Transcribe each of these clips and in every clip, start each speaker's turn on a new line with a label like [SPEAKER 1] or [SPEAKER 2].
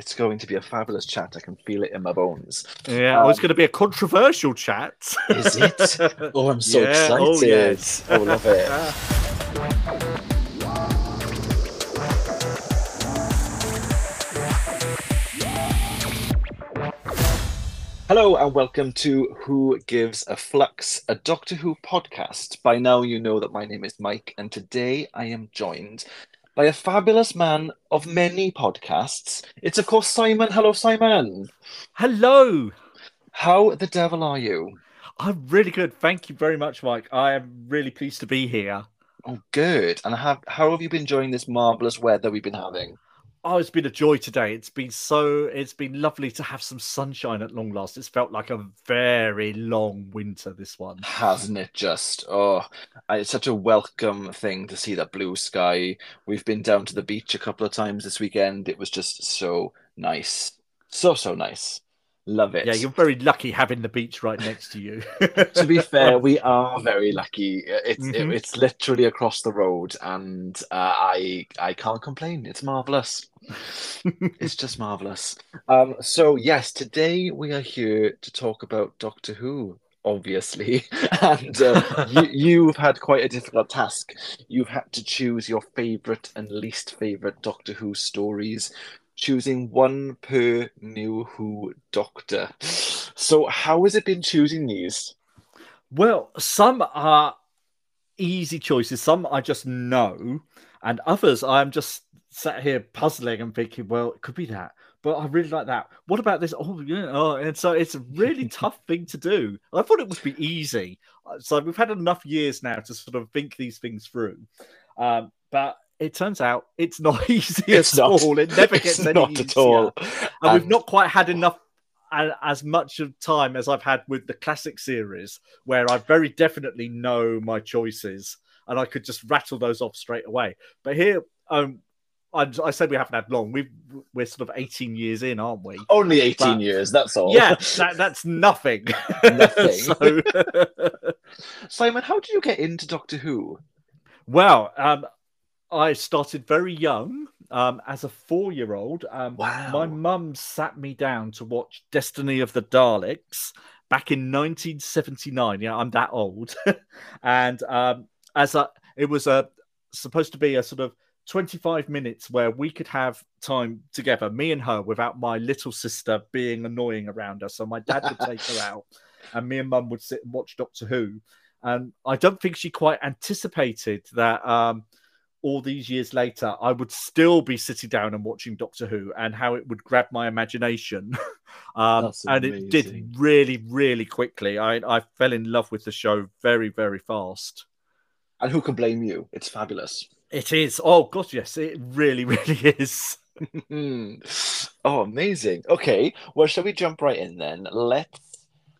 [SPEAKER 1] It's going to be a fabulous chat. I can feel it in my bones.
[SPEAKER 2] Yeah, um, it's going to be a controversial chat.
[SPEAKER 1] Is it? Oh, I'm so yeah, excited. Oh, yes. oh, love it. Hello and welcome to Who Gives a Flux, a Doctor Who podcast. By now, you know that my name is Mike, and today I am joined by a fabulous man of many podcasts. It's, of course, Simon. Hello, Simon.
[SPEAKER 2] Hello.
[SPEAKER 1] How the devil are you?
[SPEAKER 2] I'm really good. Thank you very much, Mike. I am really pleased to be here.
[SPEAKER 1] Oh, good. And have, how have you been enjoying this marvelous weather we've been having?
[SPEAKER 2] Oh, it's been a joy today. It's been so it's been lovely to have some sunshine at long last. It's felt like a very long winter this one.
[SPEAKER 1] Hasn't it just? Oh, it's such a welcome thing to see that blue sky. We've been down to the beach a couple of times this weekend. It was just so nice. So so nice. Love it.
[SPEAKER 2] Yeah, you're very lucky having the beach right next to you.
[SPEAKER 1] to be fair, we are very lucky. It's mm-hmm. it, it's literally across the road, and uh, I I can't complain. It's marvelous. it's just marvelous. Um, so yes, today we are here to talk about Doctor Who. Obviously, and uh, you, you've had quite a difficult task. You've had to choose your favourite and least favourite Doctor Who stories choosing one per new Who Doctor. So, how has it been choosing these?
[SPEAKER 2] Well, some are easy choices, some I just know, and others I'm just sat here puzzling and thinking, well, it could be that. But I really like that. What about this? Oh, yeah. Oh, and so it's a really tough thing to do. I thought it would be easy. So we've had enough years now to sort of think these things through. Um, but it turns out it's not easy it's at not, all. It never gets any not easier. at all. And, and we've not quite had enough as much of time as I've had with the classic series, where I very definitely know my choices and I could just rattle those off straight away. But here, um, I, I said we haven't had long. we we're sort of 18 years in, aren't we?
[SPEAKER 1] Only 18 but, years. That's all.
[SPEAKER 2] Yeah, that, that's nothing. nothing.
[SPEAKER 1] Simon, how did you get into Doctor Who?
[SPEAKER 2] Well, um, I started very young. Um, as a four year old, um, wow. my mum sat me down to watch Destiny of the Daleks back in 1979. Yeah, I'm that old. and um, as a, it was a supposed to be a sort of 25 minutes where we could have time together, me and her, without my little sister being annoying around us. So my dad would take her out, and me and mum would sit and watch Doctor Who. And I don't think she quite anticipated that um, all these years later, I would still be sitting down and watching Doctor Who and how it would grab my imagination. um, and it did really, really quickly. I, I fell in love with the show very, very fast.
[SPEAKER 1] And who can blame you? It's fabulous.
[SPEAKER 2] It is. Oh, God, yes, it really, really is.
[SPEAKER 1] oh, amazing. Okay, well, shall we jump right in then? Let's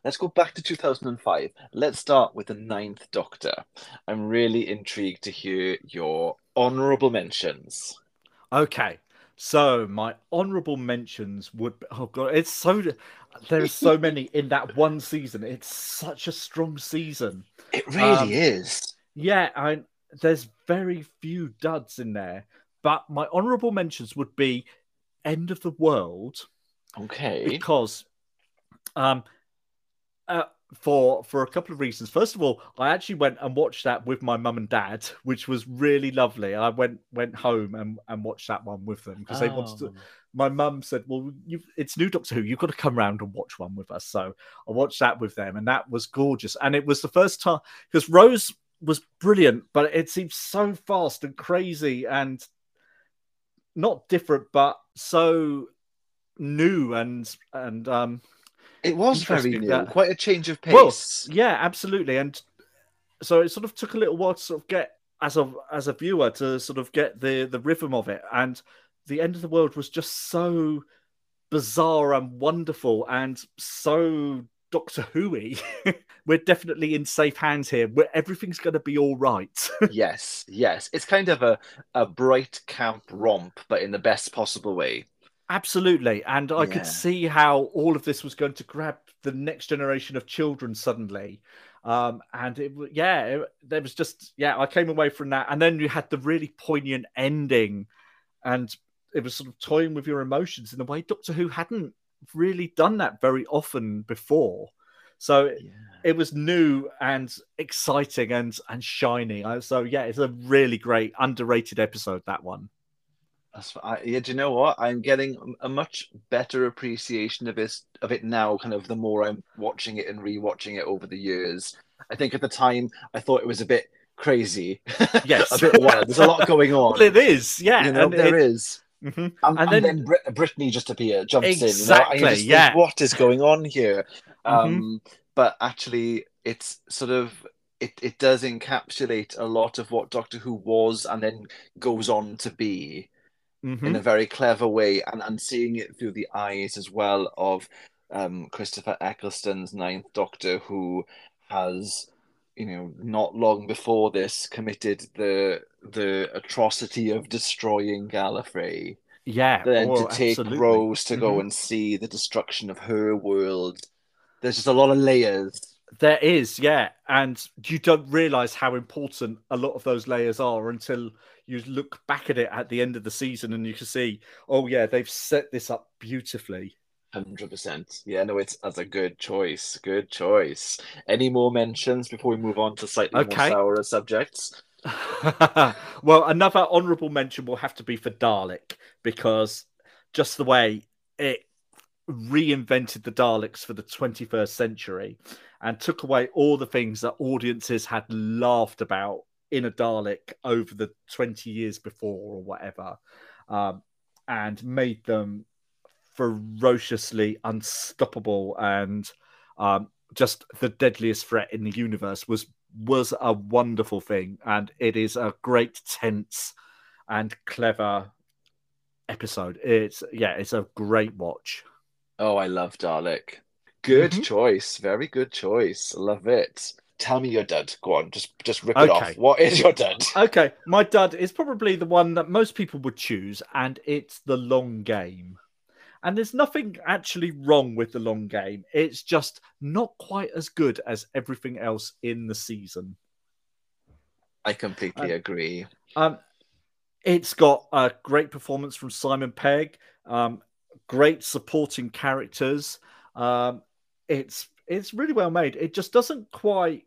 [SPEAKER 1] Let's go back to 2005. Let's start with the Ninth Doctor. I'm really intrigued to hear your honorable mentions.
[SPEAKER 2] Okay. So my honorable mentions would be, oh god, it's so there's so many in that one season. It's such a strong season.
[SPEAKER 1] It really um, is.
[SPEAKER 2] Yeah, I there's very few duds in there, but my honorable mentions would be End of the World.
[SPEAKER 1] Okay.
[SPEAKER 2] Because um uh, for for a couple of reasons. First of all, I actually went and watched that with my mum and dad, which was really lovely. I went went home and, and watched that one with them because oh. they wanted to. Oh. My mum said, "Well, it's new Doctor Who. You've got to come round and watch one with us." So I watched that with them, and that was gorgeous. And it was the first time because Rose was brilliant, but it seemed so fast and crazy and not different, but so new and and um
[SPEAKER 1] it was very new, quite a change of pace. Well,
[SPEAKER 2] yeah, absolutely. And so it sort of took a little while to sort of get as a as a viewer to sort of get the the rhythm of it. And the end of the world was just so bizarre and wonderful and so Doctor Who We're definitely in safe hands here. Where everything's going to be all right.
[SPEAKER 1] yes, yes. It's kind of a, a bright camp romp, but in the best possible way.
[SPEAKER 2] Absolutely. And I yeah. could see how all of this was going to grab the next generation of children suddenly. Um, and it, yeah, it, there was just, yeah, I came away from that. And then you had the really poignant ending. And it was sort of toying with your emotions in a way Doctor Who hadn't really done that very often before. So yeah. it was new and exciting and and shiny. So yeah, it's a really great underrated episode. That one.
[SPEAKER 1] I, yeah. Do you know what? I'm getting a much better appreciation of this of it now. Kind of the more I'm watching it and rewatching it over the years. I think at the time I thought it was a bit crazy.
[SPEAKER 2] Yes,
[SPEAKER 1] a bit wild. There's a lot going on.
[SPEAKER 2] well, it is. Yeah,
[SPEAKER 1] you know
[SPEAKER 2] and
[SPEAKER 1] there
[SPEAKER 2] it,
[SPEAKER 1] is.
[SPEAKER 2] Mm-hmm.
[SPEAKER 1] And, and, and, then, then Brit- Britney just appears, jumps
[SPEAKER 2] exactly,
[SPEAKER 1] in. You know?
[SPEAKER 2] yeah.
[SPEAKER 1] Think, what is going on here?
[SPEAKER 2] Mm-hmm.
[SPEAKER 1] Um, but actually, it's sort of it, it does encapsulate a lot of what Doctor Who was and then goes on to be
[SPEAKER 2] mm-hmm.
[SPEAKER 1] in a very clever way, and and seeing it through the eyes as well of um, Christopher Eccleston's Ninth Doctor, who has you know not long before this committed the the atrocity of destroying Gallifrey.
[SPEAKER 2] Yeah,
[SPEAKER 1] then
[SPEAKER 2] oh,
[SPEAKER 1] to take
[SPEAKER 2] absolutely.
[SPEAKER 1] Rose to
[SPEAKER 2] Mhm.
[SPEAKER 1] go and see the destruction of her world. There's just a lot of layers.
[SPEAKER 2] There is, yeah, and you don't realize how important a lot of those layers are until you look back at it at the end of the season and you can see, oh yeah, they've set this up beautifully.
[SPEAKER 1] Hundred percent. Yeah, no, it's that's a good choice. Good choice. Any more mentions before we move on to slightly
[SPEAKER 2] Okay.
[SPEAKER 1] more sour subjects?
[SPEAKER 2] well, another honourable mention will have to be for Dalek because just the way it reinvented the Daleks for the 21st century and took away all the things that audiences had laughed about in a Dalek over the 20 years before or whatever, um, and made them ferociously unstoppable and um, just the deadliest threat in the universe was was a wonderful thing and it is a great tense and clever episode it's yeah it's a great watch
[SPEAKER 1] Oh, I love Dalek. Good
[SPEAKER 2] Mhm.
[SPEAKER 1] choice. Very good choice. Love it. Tell me your dud. Go on. Just just rip it off. What is your dud?
[SPEAKER 2] okay my dud is probably the one that most people would choose and it's the long game and there's nothing actually wrong with the long game it's just not quite as good as everything else in the season
[SPEAKER 1] I completely
[SPEAKER 2] Um,
[SPEAKER 1] agree.
[SPEAKER 2] Um, it's got a great performance from Simon Pegg. Um, great supporting characters. Um, it's it's really well made. It just doesn't quite.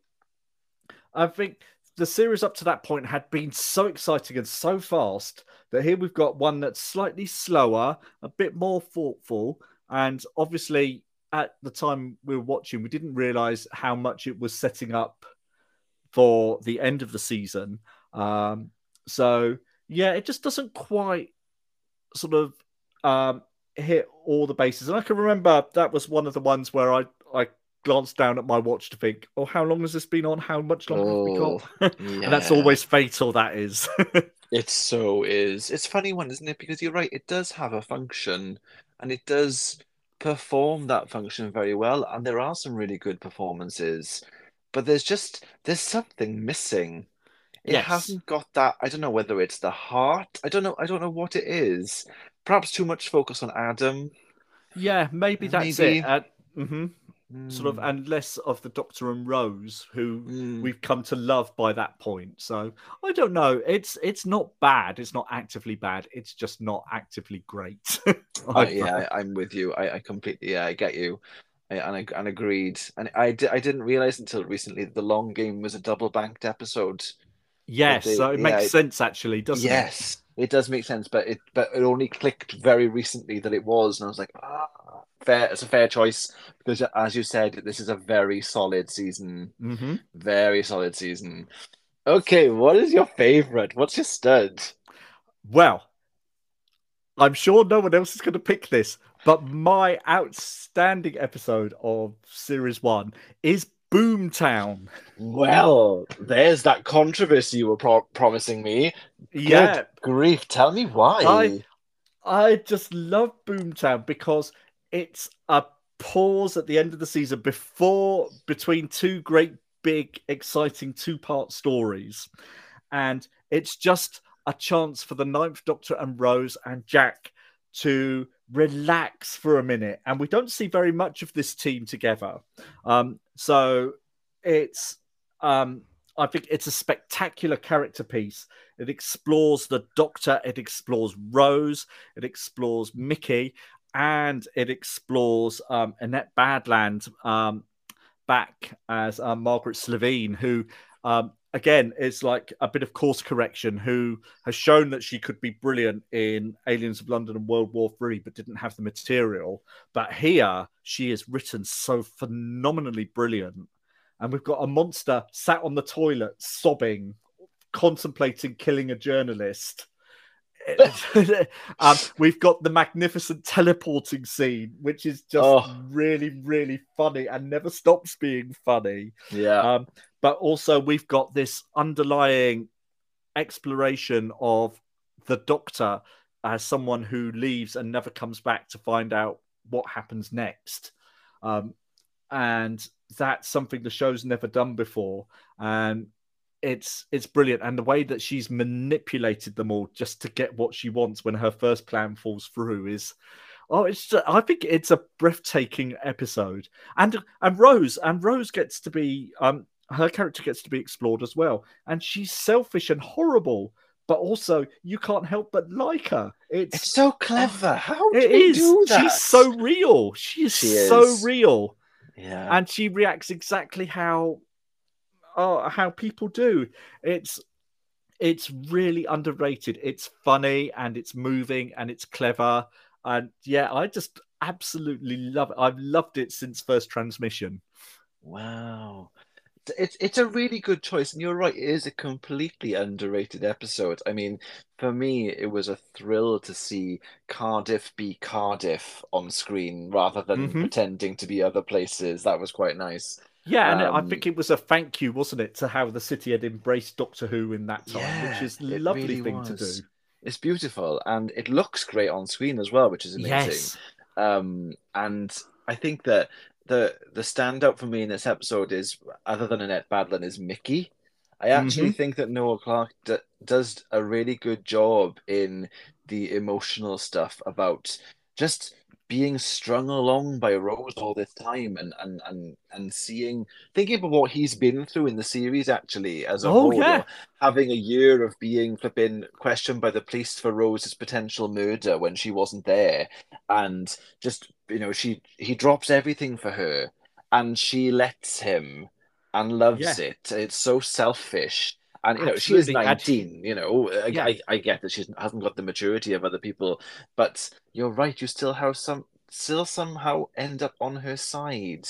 [SPEAKER 2] I think the series up to that point had been so exciting and so fast that here we've got one that's slightly slower, a bit more thoughtful, and obviously at the time we were watching, we didn't realize how much it was setting up for the end of the season. Um, so yeah, it just doesn't quite sort of um, hit all the bases. And I can remember that was one of the ones where I I glanced down at my watch to think, oh, how long has this been on? How much longer have we
[SPEAKER 1] Oh,
[SPEAKER 2] got? and that's always fatal. That is.
[SPEAKER 1] It so is. It's a funny one, isn't it? Because you're right, it does have a function and it does perform that function very well. And there are some really good performances, but there's just there's something missing. It
[SPEAKER 2] Yes.
[SPEAKER 1] hasn't got that. I don't know whether it's the heart. I don't know. I don't know what it is. Perhaps too much focus on Adam.
[SPEAKER 2] yeah, maybe that's
[SPEAKER 1] Maybe.
[SPEAKER 2] it. Uh, mhm. Sort of,
[SPEAKER 1] Mm,
[SPEAKER 2] and less of the Doctor and Rose, who
[SPEAKER 1] mm.
[SPEAKER 2] we've come to love by that point. So I don't know. It's it's not bad. It's not actively bad. It's just not actively great.
[SPEAKER 1] I, yeah, I, I'm with you. I, I completely, yeah, I get you, I, and I and agreed. And I, di- I didn't realize until recently that the long game was a double banked episode.
[SPEAKER 2] Yes,
[SPEAKER 1] they-
[SPEAKER 2] so it
[SPEAKER 1] yeah,
[SPEAKER 2] makes sense actually, doesn't it?
[SPEAKER 1] yes, it does make sense, but it but it only clicked very recently that it was, and I was like, ah, fair. It's a fair choice because, as you said, this is a very solid season.
[SPEAKER 2] it? hmm
[SPEAKER 1] Very solid season. Okay, what is your favorite? What's your stud?
[SPEAKER 2] Well, I'm sure no one else is going to pick this, but my outstanding episode of series one is Boomtown.
[SPEAKER 1] Well, there's that controversy you were pro- promising me.
[SPEAKER 2] Yeah,
[SPEAKER 1] Good grief, tell me why.
[SPEAKER 2] I- I just love Boomtown because it's a pause at the end of the season before between two great big exciting two-part stories and it's just a chance for the ninth doctor and rose and jack to relax for a minute and we don't see very much of this team together um so it's um I think it's a spectacular character piece. It explores the Doctor, it explores Rose, it explores Mickey, and it explores um, Annette Badland um, back as uh, Margaret Slitheen, who um, again is like a bit of course correction, who has shown that she could be brilliant in Aliens of London and World War Three, but didn't have the material. But here, she is written so phenomenally brilliant, and we've got a monster sat on the toilet sobbing, contemplating killing a journalist. um, we've got the magnificent teleporting scene, which is just oh. really, really funny and never stops being funny.
[SPEAKER 1] Yeah.
[SPEAKER 2] Um, but also, we've got this underlying exploration of the Doctor as someone who leaves and never comes back to find out what happens next. Um, and that's something the show's never done before. And it's it's brilliant. And the way that she's manipulated them all just to get what she wants when her first plan falls through is oh it's just, i think it's a breathtaking episode. And and rose and rose gets to be um her character gets to be explored as well. And she's selfish and horrible but also you can't help but like her. It's,
[SPEAKER 1] it's so clever. How do it is. do that?
[SPEAKER 2] She's so real. She is
[SPEAKER 1] she
[SPEAKER 2] so
[SPEAKER 1] is.
[SPEAKER 2] real.
[SPEAKER 1] Yeah.
[SPEAKER 2] And she reacts exactly how oh, how people do. It's it's really underrated. It's funny and it's moving and it's clever. And yeah, I just absolutely love it. I've loved it since first transmission.
[SPEAKER 1] Wow. It's it's a really good choice, and you're right. It is a completely underrated episode. I mean, for me, it was a thrill to see Cardiff be Cardiff on screen rather than mm-hmm. pretending to be other places. That was quite nice.
[SPEAKER 2] Yeah, and um, I think it was a thank you, wasn't it, to how the city had embraced Doctor Who in that time, yeah, which is a lovely really thing was. to do.
[SPEAKER 1] It's beautiful, and it looks great on screen as well, which is amazing. Yes. Um, and I think that the the standout for me in this episode is, other than Annette Badland, is Mickey. I actually mm-hmm. think that Noel Clarke d- does a really good job in the emotional stuff about just being strung along by Rose all this time and and and and seeing thinking about what he's been through in the series actually as a oh, whole yeah. having a year of being flipping questioned by the police for Rose's potential murder when she wasn't there and just you know she he drops everything for her and she lets him and loves yeah. it it's so selfish and you know Absolutely. she is 19 you know I, yeah. I, I, get that she hasn't got the maturity of other people but you're right you still have some still somehow end up on her side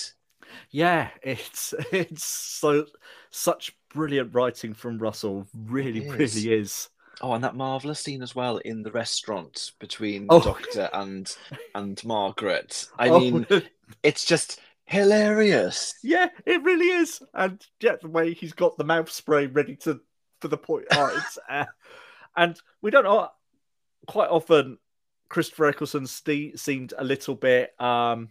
[SPEAKER 2] yeah it's it's so such brilliant writing from russell really really is
[SPEAKER 1] Oh, and that marvelous scene as well in the restaurant between oh. Doctor and and Margaret. I oh. mean, it's just hilarious.
[SPEAKER 2] Yeah, it really is. And yeah, the way he's got the mouth spray ready to for the point. Oh, it's, uh, and we don't know quite often. Christopher Eccleston st- seemed a little bit um,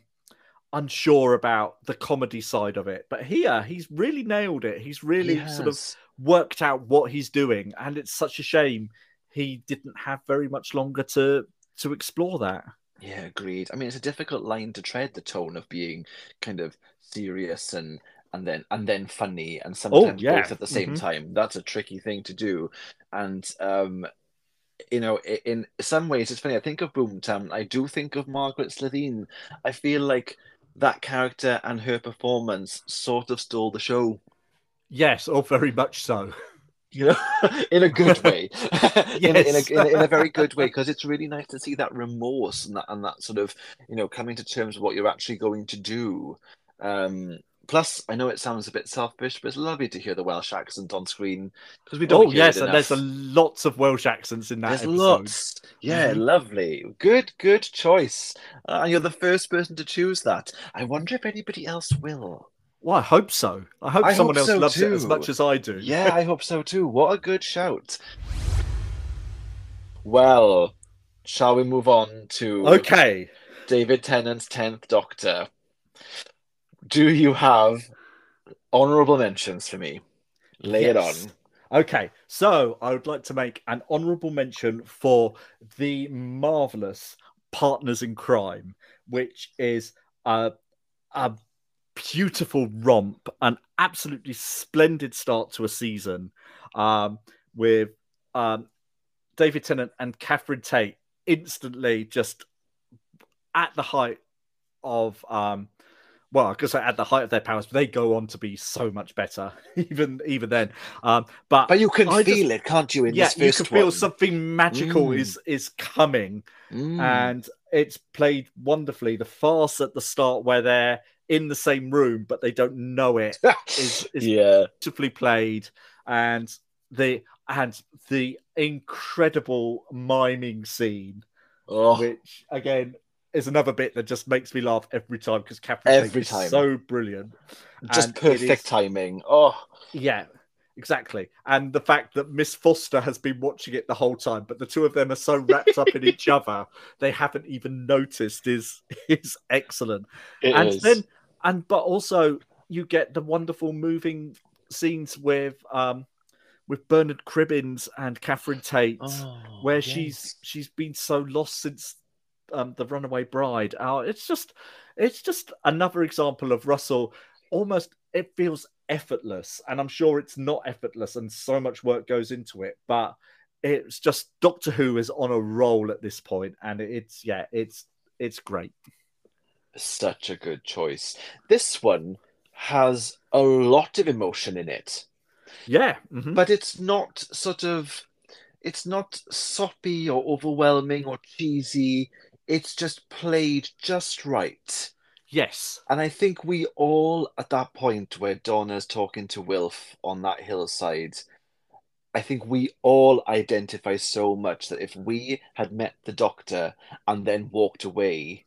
[SPEAKER 2] unsure about the comedy side of it, but here he's really nailed it. He's really yes. sort of worked out what he's doing, and it's such a shame he didn't have very much longer to to explore that.
[SPEAKER 1] Yeah, agreed. I mean, it's a difficult line to tread the tone of being kind of serious and and then and then funny and oh, sometimes oh, yeah. both at the same mm-hmm. time. That's a tricky thing to do, and um, you know, in some ways, it's funny. I think of Boomtown. I do think of Margaret Slitheen. I feel like that character and her performance sort of stole the show.
[SPEAKER 2] Yes, or oh, very much so.
[SPEAKER 1] you know, in a good way, yes. in, a, in, a, in, a, in, a, very good way, because it's really nice to see that remorse and that, and that sort of, you know, coming to terms with what you're actually going to do. Um, plus, I know it sounds a bit selfish, but it's lovely to hear the Welsh accent on screen because we don't. Oh
[SPEAKER 2] yes, and there's a lots of Welsh accents in that. There's episode. lots.
[SPEAKER 1] Yeah, mm-hmm. lovely. Good, good choice. Uh, and you're the first person to choose that. I wonder if anybody else will.
[SPEAKER 2] Well, I hope so. I hope I someone hope else so loves too. it as much as I do.
[SPEAKER 1] Yeah, I hope so too. What a good shout. Well, shall we move on to
[SPEAKER 2] Okay.
[SPEAKER 1] David Tennant's 10th Doctor. Do you have honorable mentions for me? Lay yes. it
[SPEAKER 2] on. Okay, so I would like to make an honorable mention for the marvelous Partners in Crime, which is a, a beautiful romp, an absolutely splendid start to a season um, with um, David Tennant and Catherine Tate instantly just at the height of um, well, because at the height of their powers, but they go on to be so much better, even even then. Um, but
[SPEAKER 1] but you can I feel just, it, can't you? In
[SPEAKER 2] yeah,
[SPEAKER 1] you
[SPEAKER 2] can feel something magical mm. is is coming, mm. and it's played wonderfully. The farce at the start, where they're in the same room but they don't know it, is, is
[SPEAKER 1] yeah.
[SPEAKER 2] beautifully played, and the and the incredible miming scene, oh. which again is another bit that just makes me laugh every time because Catherine every time so brilliant,
[SPEAKER 1] just and perfect is, timing. Oh,
[SPEAKER 2] yeah, exactly. And the fact that Miss Foster has been watching it the whole time, but the two of them are so wrapped up in each other they haven't even noticed is is excellent.
[SPEAKER 1] It
[SPEAKER 2] and
[SPEAKER 1] is.
[SPEAKER 2] then and but also you get the wonderful moving scenes with um with Bernard Cribbins and Catherine Tate, oh, where yes. she's she's been so lost since um, the Runaway Bride. Uh, it's just it's just another example of Russell. Almost it feels effortless, and I'm sure it's not effortless, and so much work goes into it. But it's just Doctor Who is on a roll at this point, and it's yeah, it's it's great.
[SPEAKER 1] Such a good choice. This one has a lot of emotion in it.
[SPEAKER 2] Yeah, mm-hmm.
[SPEAKER 1] but it's not sort of it's not soppy or overwhelming or cheesy it's just played just right.
[SPEAKER 2] Yes.
[SPEAKER 1] And I think we all, at that point where Donna's talking to Wilf on that hillside, I think we all identify so much that if we had met the doctor and then walked away,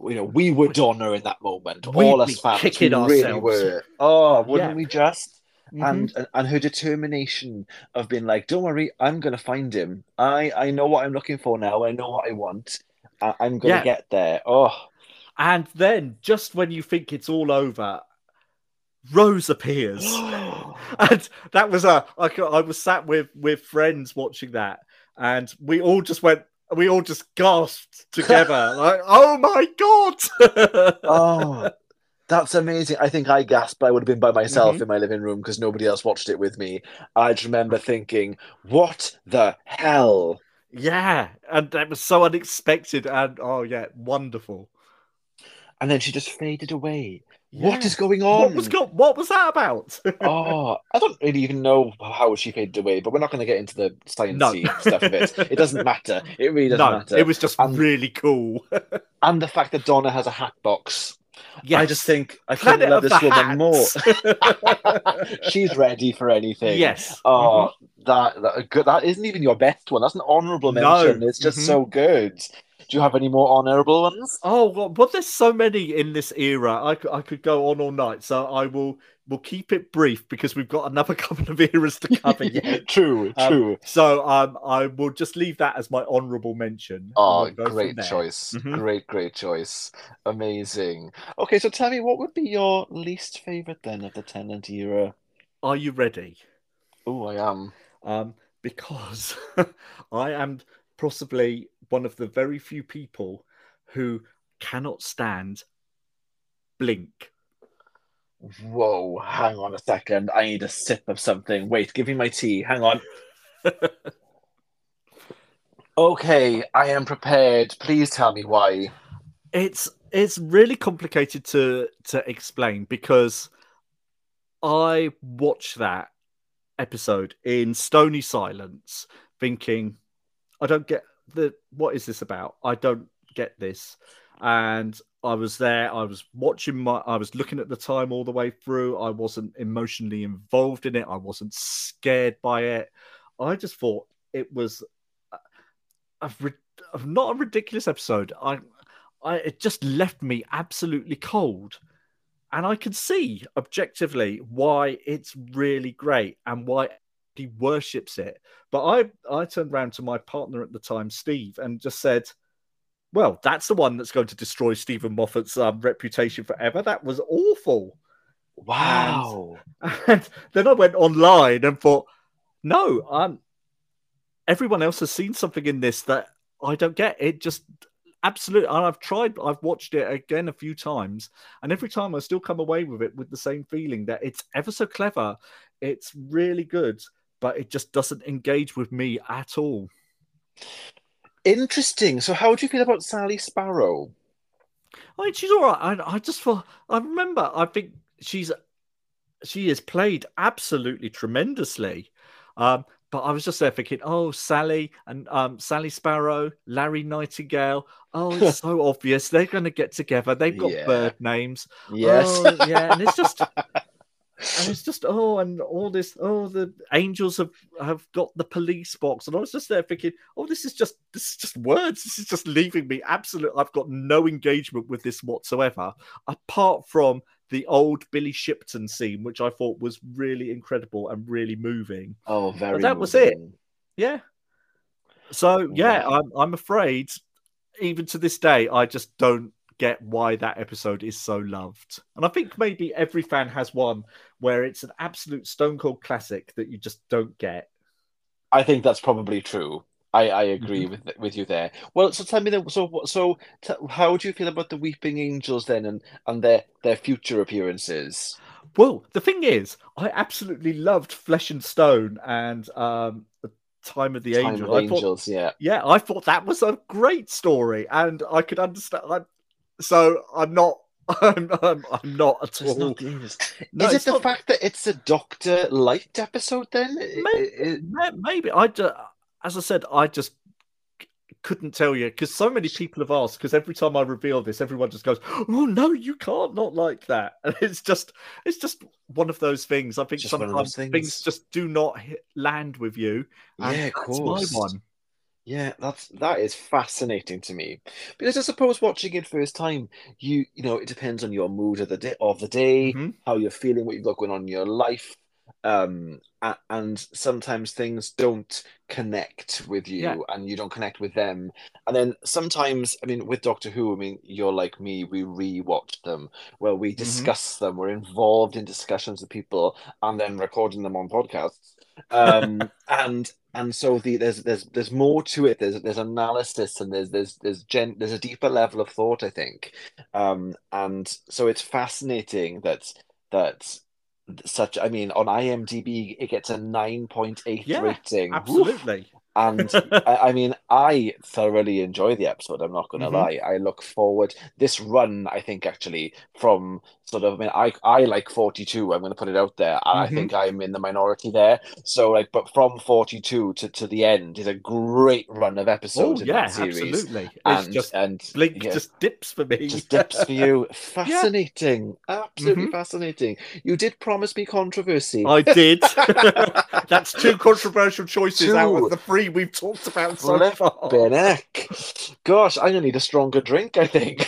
[SPEAKER 1] you know, we were Donna in that moment.
[SPEAKER 2] We'd
[SPEAKER 1] all us fans,
[SPEAKER 2] we really were.
[SPEAKER 1] Oh, wouldn't yeah. we just? Mm-hmm. And and her determination of being like, "Don't worry, I'm going to find him. I I know what I'm looking for now. I know what I want." I- am going to yeah. get there. Oh.
[SPEAKER 2] And then, just when you think it's all over, Rose appears, and that was a. I, I was sat with with friends watching that, and we all just went. We all just gasped together, like, "Oh my god!"
[SPEAKER 1] oh, that's amazing. I think I gasped. I would have been by myself mm-hmm. in my living room because nobody else watched it with me. I just remember thinking, "What the hell?"
[SPEAKER 2] Yeah, and that was so unexpected and oh yeah, wonderful.
[SPEAKER 1] And then she just faded away. Yeah. What is going on? What
[SPEAKER 2] was go- What was that about?
[SPEAKER 1] oh, I don't really even know how she faded away, but we're not going to get into the sciencey no. stuff of it. It doesn't matter. It really doesn't no, matter.
[SPEAKER 2] It was just and, really cool.
[SPEAKER 1] and the fact that Donna has a hat box Yes. I just think I couldn't love this woman more. She's ready for anything.
[SPEAKER 2] Yes.
[SPEAKER 1] Oh, mm-hmm. that that good. That isn't even your best one. That's an honourable mention. No. It's just mm-hmm. so good. Do you have any more honourable ones?
[SPEAKER 2] Oh, well, but there's so many in this era. I could, I could go on all night, so I will will keep it brief because we've got another couple of eras to cover.
[SPEAKER 1] yeah, true, um, true.
[SPEAKER 2] So um, I will just leave that as my honourable mention.
[SPEAKER 1] Oh, we'll great choice! Mm-hmm. Great, great choice. Amazing. Okay, so tell me, what would be your least favourite then of the Tennant era?
[SPEAKER 2] Are you ready?
[SPEAKER 1] Oh, I am.
[SPEAKER 2] Um, because I am possibly one of the very few people who cannot stand Blink.
[SPEAKER 1] Whoa, hang on a second. I need a sip of something. Wait, give me my tea. Hang on. okay, I am prepared. Please tell me why.
[SPEAKER 2] It's it's really complicated to to explain because I watched that episode in stony silence, thinking, I don't get the what is this about? I don't get this. And I was there, I was watching my I was looking at the time all the way through. I wasn't emotionally involved in it. I wasn't scared by it. I just thought it was a, a, not a ridiculous episode. I I it just left me absolutely cold. And I can see objectively why it's really great and why he worships it. But I I turned around to my partner at the time, Steve, and just said, "Well, that's the one that's going to destroy Steven Moffat's um, reputation forever. That was awful."
[SPEAKER 1] Wow.
[SPEAKER 2] And, and, then I went online and thought, "No, um, everyone else has seen something in this that I don't get. It just absolutely. And I've tried, I've watched it again a few times, and every time I still come away with it with the same feeling that it's ever so clever, it's really good, but it just doesn't engage with me at all.
[SPEAKER 1] Interesting. So, how do you feel about Sally Sparrow?
[SPEAKER 2] I mean, she's all right. I, I just thought, I remember, I think she's she is played absolutely tremendously. Um, but I was just there thinking, oh, Sally and um, Sally Sparrow, Larry Nightingale. Oh, it's so obvious they're going to get together. They've got yeah. bird names.
[SPEAKER 1] Yes,
[SPEAKER 2] oh, yeah, and it's just and it's just oh, and all this oh, the angels have have got the police box, and I was just there thinking, oh, this is just this is just words. This is just leaving me absolute. I've got no engagement with this whatsoever, apart from the old Billy Shipton scene, which I thought was really incredible and really moving.
[SPEAKER 1] Oh, very.
[SPEAKER 2] That moving. was it. Yeah. So yeah, mm. I'm I'm afraid, even to this day, I just don't get why that episode is so loved. And I think maybe every fan has one where it's an absolute stone cold classic that you just don't get.
[SPEAKER 1] I think that's probably true. I, I agree mm-hmm. with with you there. Well, so tell me then. So so t- how do you feel about the Weeping Angels then, and and their their future appearances?
[SPEAKER 2] Well, the thing is, I absolutely loved Flesh and Stone and um, the Time of the
[SPEAKER 1] Time
[SPEAKER 2] Angels.
[SPEAKER 1] Of Angels,
[SPEAKER 2] thought,
[SPEAKER 1] yeah,
[SPEAKER 2] yeah. I thought that was a great story, and I could understand. I, so I'm not. I'm, I'm, I'm not at all.
[SPEAKER 1] Not no, is it the not... fact that it's a Doctor-lite episode? Then
[SPEAKER 2] maybe, maybe I. Just, as I said, I just couldn't tell you because so many people have asked. Because every time I reveal this, everyone just goes, "Oh no, you can't not like that." And it's just, it's just one of those things. I think just sometimes things. things. just do not hit, land with you.
[SPEAKER 1] yeah, of course. Yeah, that's that is fascinating to me because I suppose watching it first time, you you know, it depends on your mood of the day of the day, mm-hmm. how you're feeling, what you've got going on in your life, um, and sometimes things don't connect with you yeah. and you don't connect with them and then sometimes i mean with doctor who i mean you're like me we re-watch them where we mm-hmm. discuss mm-hmm. them we're involved in discussions with people and then recording them on podcasts um, and and so the there's there's there's more to it. There's there's analysis and there's there's there's gen there's a deeper level of thought i think. Um and so it's fascinating that that such i mean on imdb it gets a 9.8 yeah, rating.
[SPEAKER 2] Absolutely
[SPEAKER 1] and I, I, mean i thoroughly enjoy the episode i'm not gonna mm-hmm. lie. I look forward this run i think actually from sort of i mean i i like 42 i'm gonna put it out there mm-hmm. i think i'm in the minority there. So like but from 42 to, to the end is a great run of episodes oh, in yeah, that series.
[SPEAKER 2] absolutely.
[SPEAKER 1] And
[SPEAKER 2] it's just
[SPEAKER 1] and
[SPEAKER 2] blink yeah, just dips for me.
[SPEAKER 1] Just dips for you. Fascinating. Yeah. absolutely mm-hmm. fascinating. You did promise me controversy.
[SPEAKER 2] I did. That's two controversial choices two. out of the three we've talked about so Flip far.
[SPEAKER 1] Heck. Gosh, I'm gonna need a stronger drink, I think.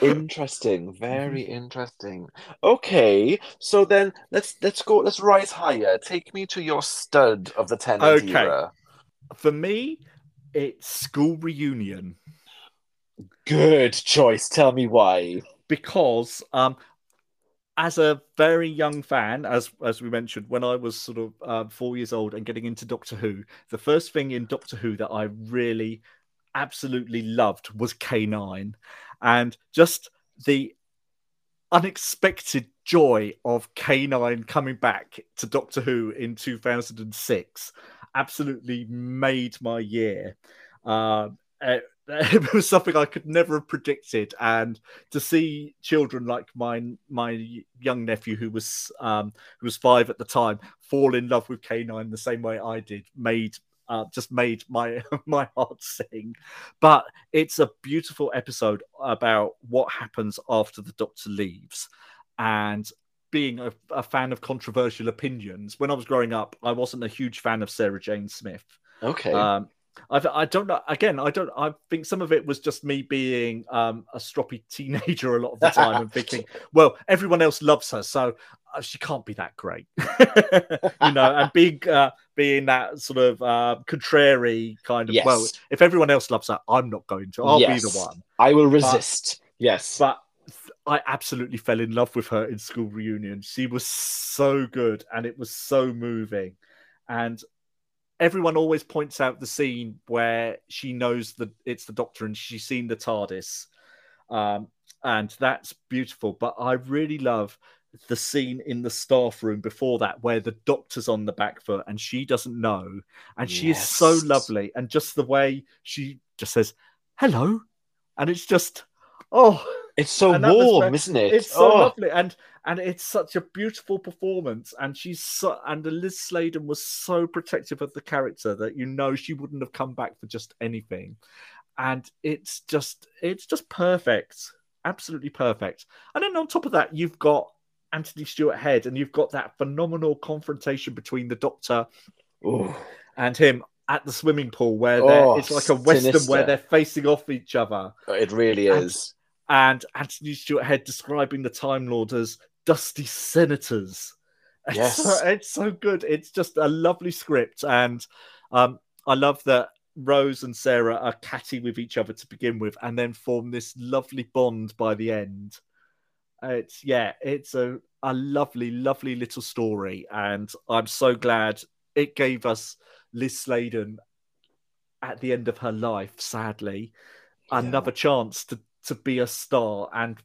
[SPEAKER 1] interesting, very interesting. Okay, so then let's let's go. Let's rise higher. Take me to your stud of the ten okay. era.
[SPEAKER 2] For me, it's school reunion.
[SPEAKER 1] Good choice. Tell me why.
[SPEAKER 2] Because um, as a very young fan, as as we mentioned, when I was sort of uh, four years old and getting into Doctor Who, the first thing in Doctor Who that I really absolutely loved was K9, and just the unexpected joy of K9 coming back to Doctor Who in 2006 absolutely made my year. Uh, it was something I could never have predicted, and to see children like my my young nephew, who was um, who was five at the time, fall in love with K9 the same way I did, made uh, just made my my heart sing. But it's a beautiful episode about what happens after the Doctor leaves, and being a, a fan of controversial opinions. When I was growing up, I wasn't a huge fan of Sarah Jane Smith.
[SPEAKER 1] Okay.
[SPEAKER 2] Um, I, I don't know. Again, I don't. I think some of it was just me being um, a stroppy teenager a lot of the time and thinking, well, everyone else loves her, so uh, she can't be that great, you know. And being uh, being that sort of uh, contrary kind of. Yes. Well, if everyone else loves her, I'm not going to. I'll yes. be the one.
[SPEAKER 1] I will resist. But, yes,
[SPEAKER 2] but I absolutely fell in love with her in school reunion. She was so good, and it was so moving, and everyone always points out the scene where she knows that it's the doctor and she's seen the TARDIS. Um, and that's beautiful. But I really love the scene in the staff room before that where the doctor's on the back foot and she doesn't know. And she is so lovely. And just the way she just says, hello. And it's just, oh.
[SPEAKER 1] It's so warm, isn't it?
[SPEAKER 2] It's so oh. lovely. And and it's such a beautiful performance. And she's so, and Liz Sladen was so protective of the character that you know she wouldn't have come back for just anything. And it's just it's just perfect, absolutely perfect. And then on top of that, you've got Anthony Stewart Head, and you've got that phenomenal confrontation between the Doctor Ooh. and him at the swimming pool, where oh, it's like a western sinister. where they're facing off each other.
[SPEAKER 1] It really is.
[SPEAKER 2] And, Anthony Stewart Head describing the Time Lord as dusty senators. It's yes, so, it's so good. It's just a lovely script, and um, I love that Rose and Sarah are catty with each other to begin with, and then form this lovely bond by the end. It's yeah, it's a a lovely, lovely little story, and I'm so glad it gave us Liz Sladen at the end of her life. Sadly, yeah. another chance to to be a star, and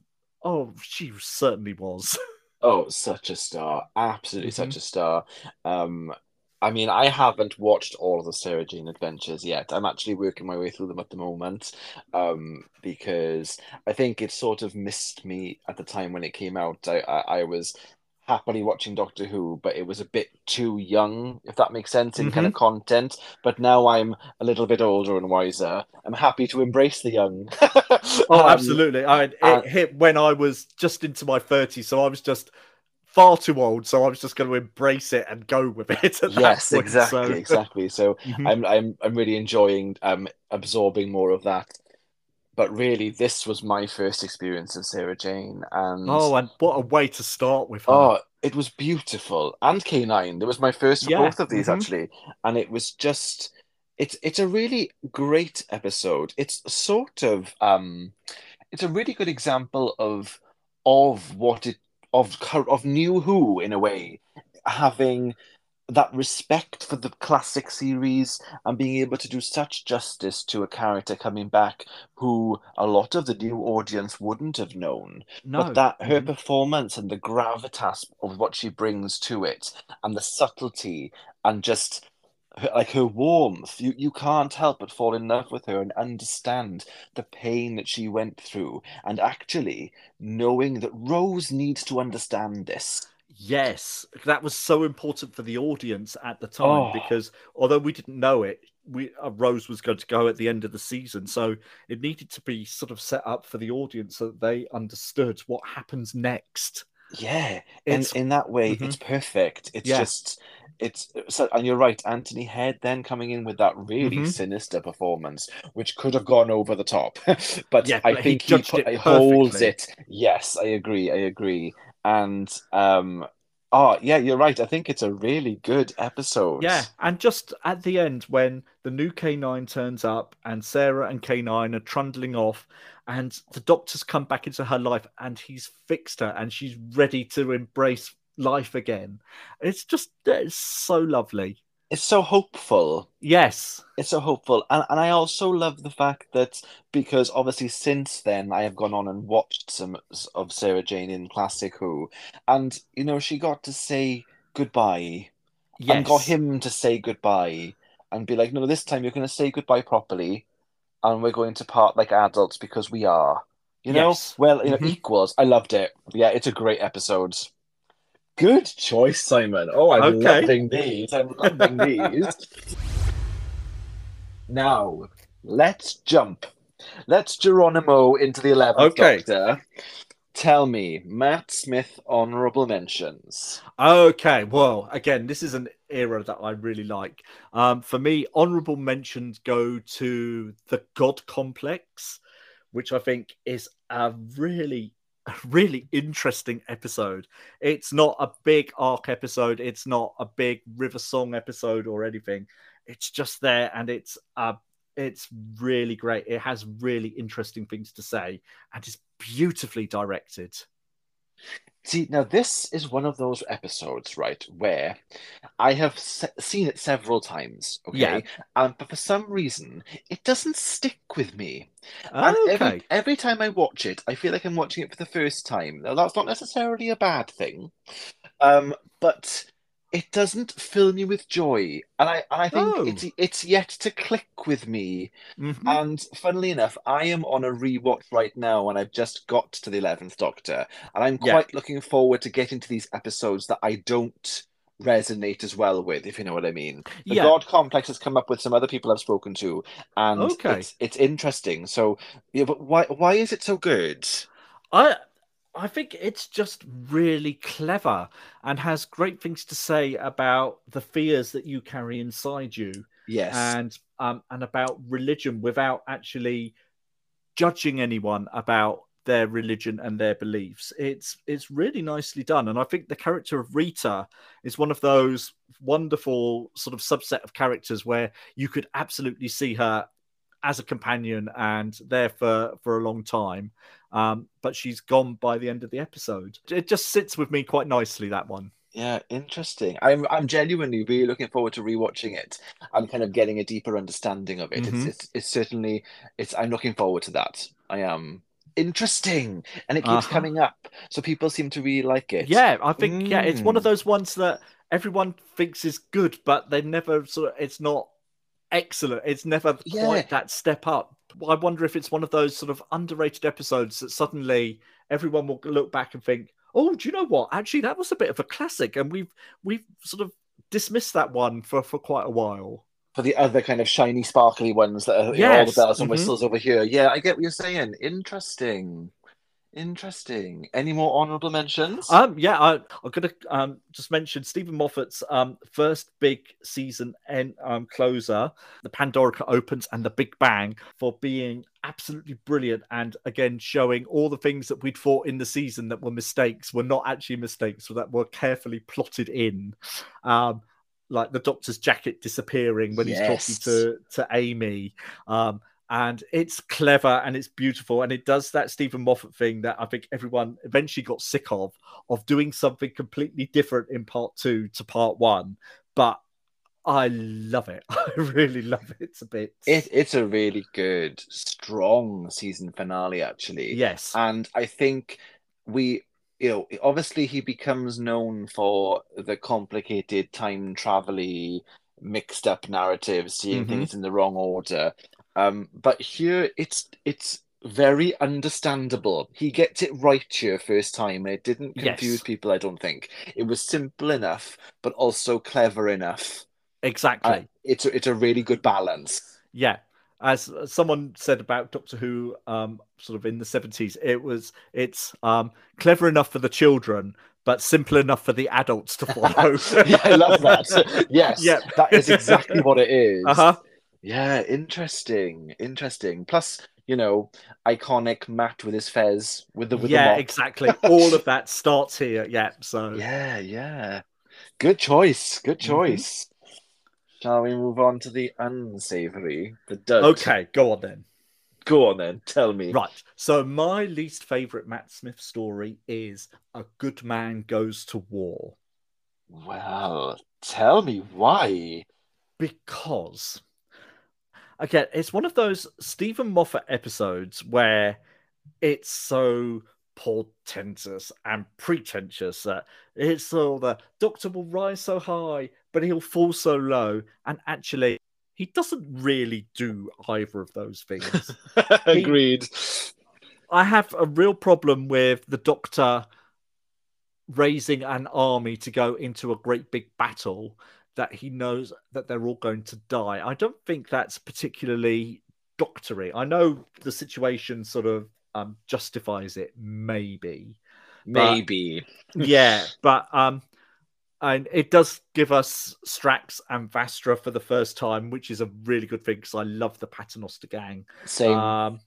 [SPEAKER 2] Oh, she certainly was.
[SPEAKER 1] Oh, such a star. Absolutely mm-hmm. such a star. Um, I mean, I haven't watched all of the Sarah Jane adventures yet. I'm actually working my way through them at the moment um, because I think it sort of missed me at the time when it came out. I, I, I was happily watching Doctor Who, but it was a bit too young, if that makes sense, in mm-hmm. kind of mm-hmm. content. But now I'm a little bit older and wiser. I'm happy to embrace the young.
[SPEAKER 2] oh, um, absolutely. I, it uh, hit when I was just into my 30s, so I was just far too old, so I was just going to embrace it and go with it.
[SPEAKER 1] yes, point, exactly, so. exactly. So mm-hmm. I'm I'm I'm really enjoying um absorbing more of that but really this was my first experience of Sarah Jane and
[SPEAKER 2] oh and what a way to start with her.
[SPEAKER 1] oh it was beautiful and K9 it was my first for yeah. both of these mm-hmm. actually and it was just it's it's a really great episode it's sort of um it's a really good example of of what it of of new who in a way having that respect for the classic series and being able to do such justice to a character coming back who a lot of the new audience wouldn't have known. No. But that her mm-hmm. performance and the gravitas of what she brings to it and the subtlety and just her, like her warmth, you, you can't help but fall in love with her and understand the pain that she went through. And actually, knowing that Rose needs to understand this
[SPEAKER 2] Yes, that was so important for the audience at the time oh. because although we didn't know it, we uh, Rose was going to go at the end of the season, so it needed to be sort of set up for the audience so that they understood what happens next.
[SPEAKER 1] Yeah, in in that way, mm-hmm. it's perfect. It's yeah. just it's so, and you're right. Anthony Head then coming in with that really mm-hmm. sinister performance, which could have gone over the top, but yeah, I think he, he, he holds it. Yes, I agree. I agree and um oh yeah you're right. I think it's a really good episode.
[SPEAKER 2] Yeah and just at the end when the new k9 turns up and sarah and k9 are trundling off and the doctor's come back into her life and he's fixed her and she's ready to embrace life again. It's just it's so lovely
[SPEAKER 1] it's so hopeful.
[SPEAKER 2] Yes.
[SPEAKER 1] It's so hopeful. And and I also love the fact that because obviously since then I have gone on and watched some of Sarah Jane in Classic Who and you know she got to say goodbye yes. and got him to say goodbye and be like no this time you're going to say goodbye properly and we're going to part like adults because we are. You know? Yes. Well, you know, mm-hmm. equals. I loved it. Yeah, it's a great episode. Good choice, Simon. Oh, I'm okay. loving these. I'm loving these. now, let's jump. Let's Geronimo into the 11th okay. Doctor. Tell me, Matt Smith honorable mentions.
[SPEAKER 2] Okay, well, again, this is an era that I really like. Um, for me, honorable mentions go to the God Complex, which I think is a really a really interesting episode. It's not a big arc episode. It's not a big River Song episode or anything. It's just there, and it's uh, it's really great. It has really interesting things to say, and it's beautifully directed.
[SPEAKER 1] See, now this is one of those episodes, right, where I have se- seen it several times, okay? Yeah. Um, but for some reason, it doesn't stick with me. And okay. every, every time I watch it, I feel like I'm watching it for the first time. Now, that's not necessarily a bad thing, um, but it doesn't fill me with joy, and I and I think oh. it's it's yet to click with me. Mm-hmm. And funnily enough, I am on a rewatch right now, and I've just got to the eleventh Doctor, and I'm quite yeah. looking forward to getting to these episodes that I don't resonate as well with, if you know what I mean. The yeah. God Complex has come up with some other people I've spoken to, and okay. it's, it's interesting. So, yeah, but why why is it so good?
[SPEAKER 2] I I think it's just really clever and has great things to say about the fears that you carry inside you.
[SPEAKER 1] Yes.
[SPEAKER 2] And um and about religion without actually judging anyone about their religion and their beliefs. It's it's really nicely done, and I think the character of Rita is one of those wonderful sort of subset of characters where you could absolutely see her as a companion and there for for a long time. Um, but she's gone by the end of the episode. It just sits with me quite nicely that one.
[SPEAKER 1] Yeah, interesting. I'm I'm genuinely really looking forward to rewatching it and kind of getting a deeper understanding of it. Mm-hmm. It's, it's it's certainly it's I'm looking forward to that. I am interesting and it keeps uh-huh. coming up so people seem to really like it
[SPEAKER 2] yeah i think mm. yeah it's one of mm. those ones that everyone thinks is good but they never sort of it's not excellent. It's never yeah. quite that step up. I wonder if it's one of those sort of underrated episodes that suddenly everyone will look back and think, "Oh, do you know what? Actually, that was a bit of a classic," and we've we've sort of dismissed that one for for quite a while.
[SPEAKER 1] For the other kind of shiny, sparkly ones that are yes. you know, all the bells and mm-hmm. whistles over here, yeah, I get what you're saying. Interesting. Interesting. Any more honourable mentions?
[SPEAKER 2] Um, yeah, I, I'm gonna um just mention Steven Moffat's um first big season end um closer, the Pandorica opens and the Big Bang for being absolutely brilliant and again showing all the things that we'd thought in the season that were mistakes were not actually mistakes, so that were carefully plotted in. Um, like the doctor's jacket disappearing when yes. he's talking to to Amy. Um, and it's clever and it's beautiful and it does that Steven Moffat thing that I think everyone eventually got sick of of doing something completely different in part 2 to part 1 but I love it. I really love it. It's a bit.
[SPEAKER 1] It, it's a really good, strong season finale, actually.
[SPEAKER 2] Yes.
[SPEAKER 1] And I think we, you know, obviously he becomes known for the complicated time travel mixed up narrative, seeing mm-hmm. things in the wrong order. Um, but here it's it's very understandable. He gets it right here first time, and it didn't confuse yes. people. I don't think it was simple enough, but also clever enough.
[SPEAKER 2] Exactly. Uh,
[SPEAKER 1] it's a, it's a really good balance.
[SPEAKER 2] Yeah, as someone said about Doctor Who, um, sort of in the seventies, it was it's um, clever enough for the children, but simple enough for the adults to follow.
[SPEAKER 1] yeah, I love that. yes, yeah, that is exactly what it is. Uh-huh. Yeah, interesting, interesting. Plus, you know, iconic Matt with his fez with the with
[SPEAKER 2] yeah,
[SPEAKER 1] the
[SPEAKER 2] exactly. All of that starts here. Yeah, so
[SPEAKER 1] yeah, yeah. Good choice. Good mm-hmm. choice. Mm-hmm. Shall we move on to the unsavory? The duds.
[SPEAKER 2] Okay, go on then.
[SPEAKER 1] Go on then. Tell me.
[SPEAKER 2] Right. So my least favorite Matt Smith story is A Good Man Goes to War.
[SPEAKER 1] Well, tell me why.
[SPEAKER 2] Because again, it's one of those Steven Moffat episodes where it's so portentous and pretentious that it's all the doctor will rise so high, but he'll fall so low. And actually, he doesn't really do either of those things.
[SPEAKER 1] Agreed. He,
[SPEAKER 2] I have a real problem with the doctor raising an army to go into a great big battle that he knows that they're all going to die. I don't think that's particularly doctory. I know the situation sort of um, justifies it, maybe.
[SPEAKER 1] Maybe.
[SPEAKER 2] But, yeah, but um, and it does give us Strax and Vastra for the first time, which is a really good thing because I love the Paternoster gang.
[SPEAKER 1] Same.
[SPEAKER 2] Um,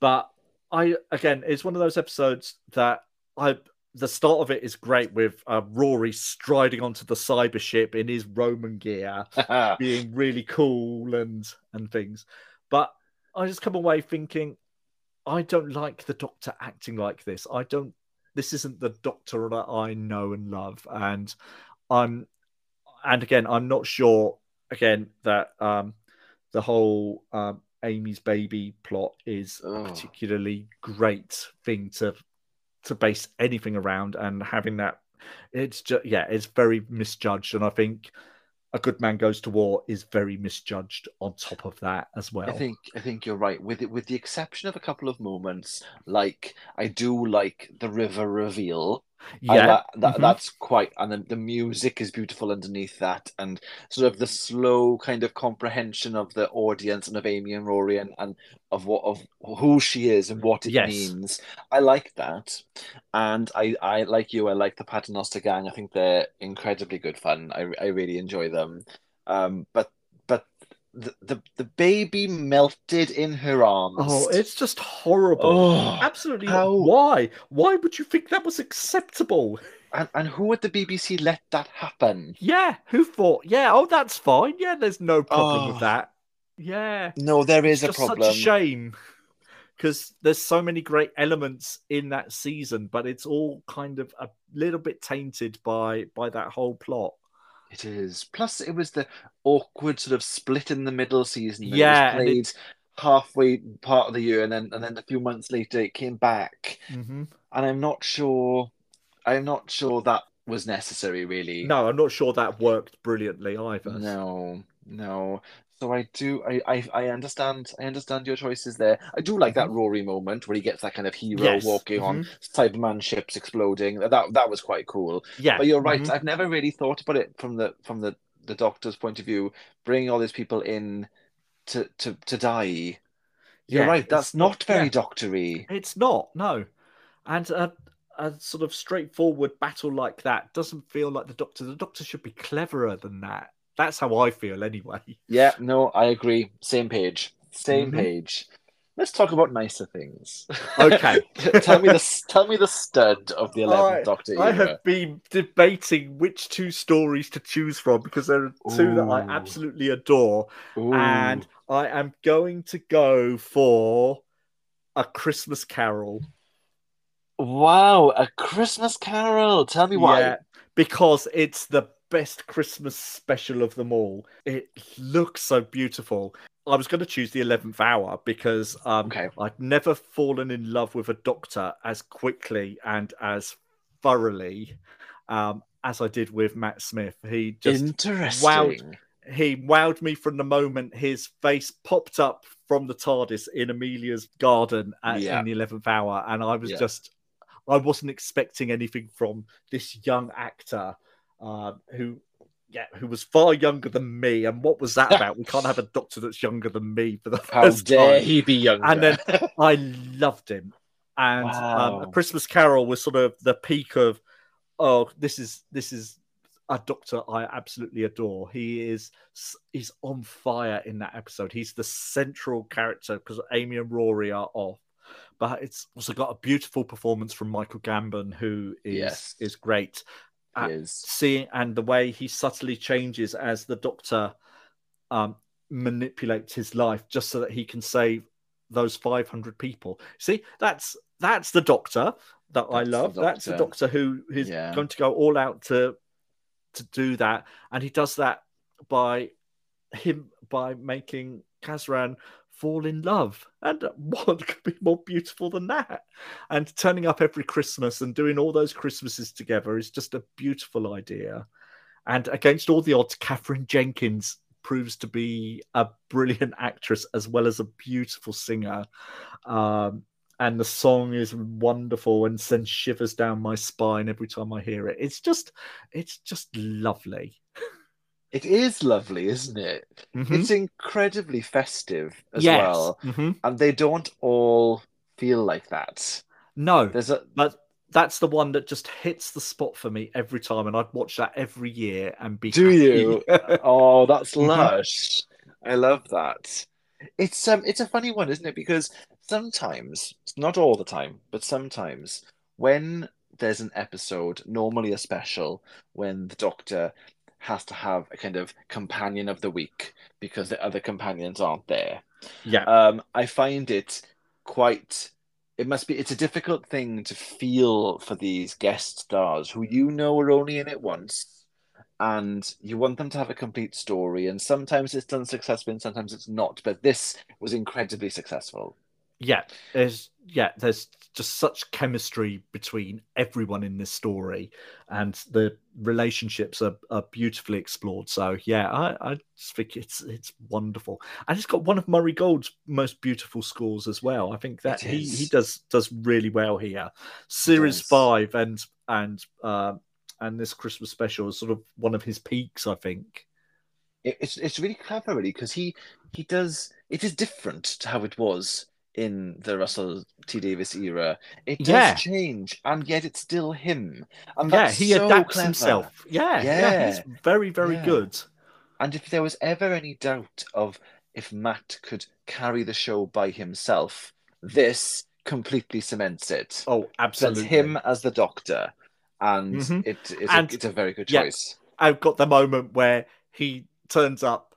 [SPEAKER 2] but I again, it's one of those episodes that I the start of it is great with uh, Rory striding onto the cyber ship in his Roman gear, being really cool and and things. But I just come away thinking, I don't like the Doctor acting like this. I don't this isn't the Doctor that I know and love, and I'm and again I'm not sure again that um, the whole um, Amy's baby plot is oh. a particularly great thing to to base anything around, and having that it's just yeah, it's very misjudged, and I think a good man goes to war is very misjudged on top of that as well.
[SPEAKER 1] I think I think you're right with it, with the exception of a couple of moments like I do like the river reveal yeah, that, that mm-hmm. that's quite, and the, the music is beautiful underneath that, and sort of the slow kind of comprehension of the audience and of Amy and Rory and, and of what of who she is and what it yes. means. I like that, and I I like you. I like the Paternoster gang. I think they're incredibly good fun. I I really enjoy them. Um, but the, the, the baby melted in her arms.
[SPEAKER 2] Oh, it's just horrible. Oh, Absolutely. How... Why? Why would you think that was acceptable?
[SPEAKER 1] And, and who at the BBC let that happen?
[SPEAKER 2] Yeah, who thought? Yeah, oh, that's fine. Yeah, there's no problem oh. with that. Yeah.
[SPEAKER 1] No, there is it's a problem.
[SPEAKER 2] Such a shame because there's so many great elements in that season, but it's all kind of a little bit tainted by by that whole plot.
[SPEAKER 1] It is. Plus, it was the awkward sort of split in the middle season. Yeah, it played halfway part of the year, and then and then a few months later it came back. Mm-hmm. And I'm not sure. I'm not sure that was necessary, really.
[SPEAKER 2] No, I'm not sure that worked brilliantly either.
[SPEAKER 1] No, no. So I do, I, I, I understand, I understand your choices there. I do like that mm-hmm. Rory moment where he gets that kind of hero yes. walking mm-hmm. on Cyberman ships exploding. That that was quite cool. Yeah, but you're right. Mm-hmm. I've never really thought about it from the from the the Doctor's point of view, bringing all these people in to to to die. You're yeah, right. That's not very yeah. doctory.
[SPEAKER 2] It's not. No, and a, a sort of straightforward battle like that doesn't feel like the Doctor. The Doctor should be cleverer than that. That's how I feel anyway.
[SPEAKER 1] Yeah, no, I agree. Same page. Same mm-hmm. page. Let's talk about nicer things.
[SPEAKER 2] Okay.
[SPEAKER 1] tell me the tell me the stud of the eleventh Doctor. Era.
[SPEAKER 2] I have been debating which two stories to choose from because there are two Ooh. that I absolutely adore, Ooh. and I am going to go for a Christmas Carol.
[SPEAKER 1] Wow, a Christmas Carol! Tell me why. Yeah,
[SPEAKER 2] because it's the best Christmas special of them all. It looks so beautiful. I was going to choose the 11th hour because um, okay. I've never fallen in love with a doctor as quickly and as thoroughly um, as I did with Matt Smith. He just
[SPEAKER 1] Interesting.
[SPEAKER 2] wowed. He wowed me from the moment his face popped up from the TARDIS in Amelia's garden at, yeah. in the 11th hour. And I was yeah. just, I wasn't expecting anything from this young actor uh, who yeah, who was far younger than me. And what was that about? we can't have a doctor that's younger than me for the How first dare
[SPEAKER 1] time. he be younger?
[SPEAKER 2] And then I loved him. And wow. um, a Christmas Carol was sort of the peak of, oh, this is this is a doctor I absolutely adore. He is he's on fire in that episode. He's the central character because Amy and Rory are off. But it's also got a beautiful performance from Michael Gambon, who is yes. is great is. seeing and the way he subtly changes as the doctor um, manipulates his life just so that he can save those 500 people. See that's that's the doctor that that's i love. The that's the doctor who is yeah. going to go all out to to do that. And he does that by him by making Kazran fall in love. And what could be more beautiful than that? And turning up every Christmas and doing all those Christmases together is just a beautiful idea. And against all the odds, Katherine Jenkins proves to be a brilliant actress as well as a beautiful singer. Um, and the song is wonderful and sends shivers down my spine every time I hear it. It's just, it's just lovely.
[SPEAKER 1] It is lovely, isn't it? Mm-hmm. It's incredibly festive as yes. well, mm-hmm. and they don't all feel like that.
[SPEAKER 2] No, there's a but that's the one that just hits the spot for me every time, and I'd watch that every year and be.
[SPEAKER 1] Do happy. you? oh, that's mm-hmm. lush! I love that. It's um, it's a funny one, isn't it? Because sometimes, not all the time, but sometimes when there's an episode, normally a special, when the Doctor has to have a kind of companion of the week because the other companions aren't there.
[SPEAKER 2] Yeah.
[SPEAKER 1] Um, I find it quite it must be it's a difficult thing to feel for these guest stars who you know are only in it once and you want them to have a complete story and sometimes it's done successfully and sometimes it's not but this was incredibly successful
[SPEAKER 2] yeah there's yeah there's just such chemistry between everyone in this story and the relationships are, are beautifully explored. So yeah I, I just think it's it's wonderful. And it's got one of murray gold's most beautiful scores as well. I think that he, he does does really well here. Series five and and uh, and this christmas special is sort of one of his peaks i think.
[SPEAKER 1] It's it's really clever really because he he does it is different to how it was in the Russell T Davies era. It does yeah. change, and yet it's still him. And yeah, he so adapts clever. himself.
[SPEAKER 2] Yeah, yeah, yeah, he's very, very yeah. good.
[SPEAKER 1] And if there was ever any doubt of if Matt could carry the show by himself, this completely cements it.
[SPEAKER 2] Oh, absolutely.
[SPEAKER 1] That's him as the Doctor, and mm-hmm. it, it's, and, a, it's a very good choice.
[SPEAKER 2] I've got the moment where he turns up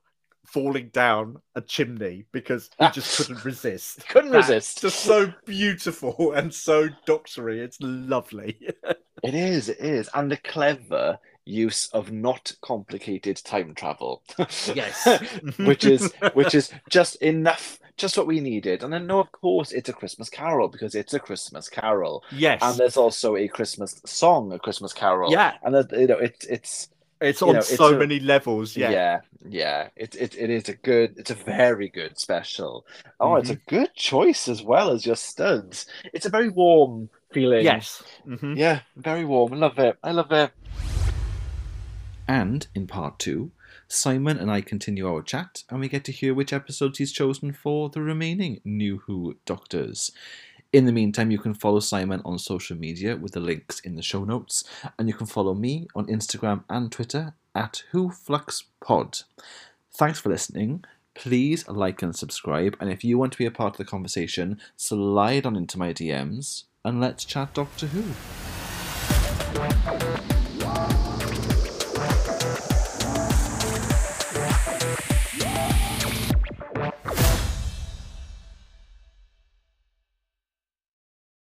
[SPEAKER 2] falling down a chimney because he just ah. couldn't resist.
[SPEAKER 1] couldn't That's resist.
[SPEAKER 2] Just so beautiful and so doctory. It's lovely.
[SPEAKER 1] it is, it is. And the clever use of not complicated time travel.
[SPEAKER 2] yes.
[SPEAKER 1] which is which is just enough just what we needed. And then no, of course it's a Christmas carol because it's a Christmas carol.
[SPEAKER 2] Yes.
[SPEAKER 1] And there's also a Christmas song, a Christmas carol.
[SPEAKER 2] Yeah.
[SPEAKER 1] And uh, you know, it, it's
[SPEAKER 2] it's on know, so it's a, many levels. Yeah,
[SPEAKER 1] yeah, yeah. It, it it is a good. It's a very good special. Oh, mm-hmm. it's a mm-hmm. good choice as well as your studs. It's a very warm feeling.
[SPEAKER 2] Yes.
[SPEAKER 1] Mm-hmm. Yeah, very warm. I love it. I love it. And in part two, Simon and I continue our chat, and we get to hear which episodes he's chosen for the remaining New Who Doctors. In the meantime, you can follow Simon on social media with the links in the show notes, and you can follow me on Instagram and Twitter at WhoFluxPod. Thanks for listening. Please like and subscribe, and if you want to be a part of the conversation, slide on into my DMs and let's chat Doctor Who.